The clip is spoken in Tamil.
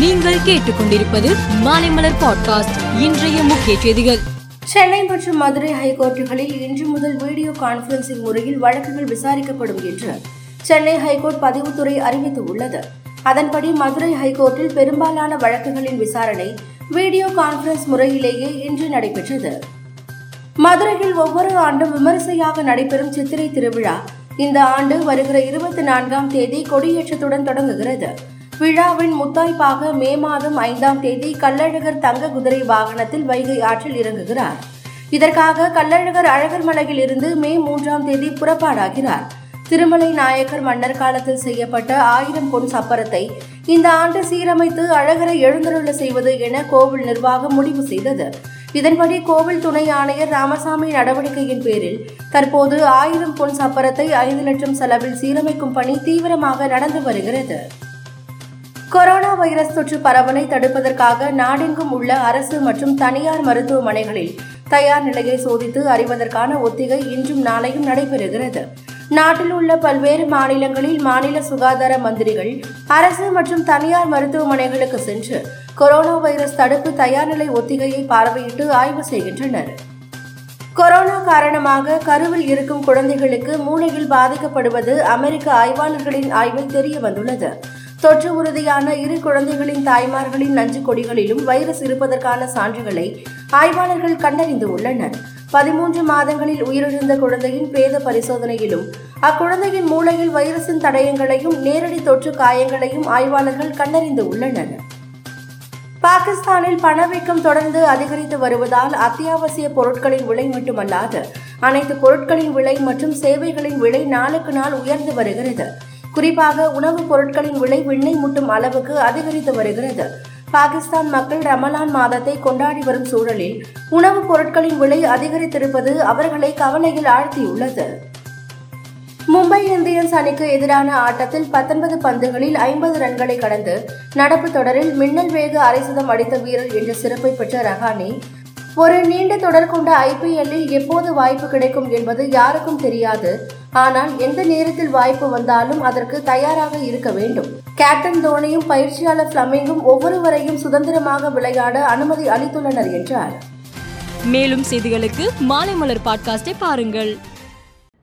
நீங்கள் கேட்டுக்கொண்டிருப்பது மாலைமலர் பாட்காஸ்ட் இன்றைய முக்கிய செய்திகள். சென்னை மற்றும் மதுரை ஹைகோர்ட்டுகளில் இன்று முதல் வீடியோ கான்பரன்சிங் முறையில் வழக்குகள் விசாரிக்கப்படும் என்று சென்னை ஹைகோர்ட் பதிவுத்துறை அறிவித்துள்ளது. அதன்படி மதுரை ஹைகோர்ட்டில் பெரும்பாலான வழக்குகளின் விசாரணை வீடியோ கான்பரன்ஸ் முறையிலேயே இன்று நடைபெற்றது. மதுரையில் ஒவ்வொரு ஆண்டும் விமரிசையாக நடைபெறும் சித்திரை திருவிழா இந்த ஆண்டு வருகிற இருபத்தி நான்காம் தேதி கொடியேற்றத்துடன் தொடங்குகிறது. விழாவின் முத்தாய்ப்பாக மே மாதம் ஐந்தாம் தேதி கள்ளழகர் தங்க குதிரை வாகனத்தில் வைகை ஆற்றில் இறங்குகிறார். இதற்காக கள்ளழகர் அழகர் மலையில் இருந்து மே மூன்றாம் தேதி புறப்பாடாகிறார். திருமலை நாயக்கர் மன்னர் காலத்தில் செய்யப்பட்ட ஆயிரம் பொன் சப்பரத்தை இந்த ஆண்டு சீரமைத்து அழகரை எழுந்தருள செய்வது என கோவில் நிர்வாகம் முடிவு செய்தது. இதன்படி கோவில் துணை ஆணையர் ராமசாமி நடவடிக்கையின் பேரில் தற்போது ஆயிரம் பொன் சப்பரத்தை ஐந்து லட்சம் செலவில் சீரமைக்கும் பணி தீவிரமாக நடந்து வருகிறது. கொரோனா வைரஸ் தொற்று பரவலை தடுப்பதற்காக நாடெங்கும் உள்ள அரசு மற்றும் தனியார் மருத்துவமனைகளில் தயார் நிலையை சோதித்து அறிவதற்கான ஒத்திகை இன்றும் நாளையும் நடைபெறுகிறது. நாட்டில் உள்ள பல்வேறு மாநிலங்களில் மாநில சுகாதார மந்திரிகள் அரசு மற்றும் தனியார் மருத்துவமனைகளுக்கு சென்று கொரோனா வைரஸ் தடுப்பு தயார்நிலை ஒத்திகையை பார்வையிட்டு ஆய்வு செய்கின்றனர். கொரோனா காரணமாக கருவில் இருக்கும் குழந்தைகளுக்கு மூளையில் பாதிக்கப்படுவது அமெரிக்க ஆய்வாளர்களின் ஆய்வில் தெரிய வந்துள்ளது தொற்று உறுதியான இரு குழந்தைகளின் தாய்மார்களின் நஞ்சு கொடிகளிலும் வைரஸ் இருப்பதற்கான சான்றுகளை ஆய்வாளர்கள் கண்டறிந்து உள்ளனர். பதிமூன்று மாதங்களில் உயிரிழந்த குழந்தையின் பிரேத பரிசோதனையிலும் அக்குழந்தையின் மூளையில் வைரஸின் தடயங்களையும் நேரடி தொற்று காயங்களையும் ஆய்வாளர்கள் கண்டறிந்து உள்ளனர். பாகிஸ்தானில் பணவீக்கம் தொடர்ந்து அதிகரித்து வருவதால் அத்தியாவசிய பொருட்களின் விலை மட்டுமல்லாது அனைத்து பொருட்களின் விலை மற்றும் சேவைகளின் விலை நாளுக்கு நாள் உயர்ந்து வருகிறது. குறிப்பாக உணவுப் பொருட்களின் விலை விண்ணை முட்டும் அளவுக்கு அதிகரித்து வருகிறது. பாகிஸ்தான் மக்கள் ரமலான் மாதத்தை கொண்டாடி வரும் சூழலில் உணவுப் பொருட்களின் விலை அதிகரித்திருப்பது அவர்களை கவலையில் ஆழ்த்தியுள்ளது. மும்பை இந்தியன்ஸ் அணிக்கு எதிரான ஆட்டத்தில் பத்தொன்பது பந்துகளில் ஐம்பது ரன்களை கடந்து நடப்பு தொடரில் மின்னல் வேக அரைசதம் அடித்த வீரர் என்ற சிறப்பை பெற்ற ரஹானே ஒரு நீண்ட தொடர் கொண்ட ஐபிஎல்லில் எப்போது வாய்ப்பு கிடைக்கும் என்பது யாருக்கும் தெரியாது. ஆனால் எந்த நேரத்தில் வாய்ப்பு வந்தாலும் அதற்கு தயாராக இருக்க வேண்டும். கேப்டன் தோனியும் பயிற்சியாளர் பிளமிங்கும் ஒவ்வொருவரையும் சுதந்திரமாக விளையாட அனுமதி அளித்துள்ளனர் என்றார். மேலும் செய்திகளுக்கு மாலை மலர் பாட்காஸ்டை பாருங்கள்.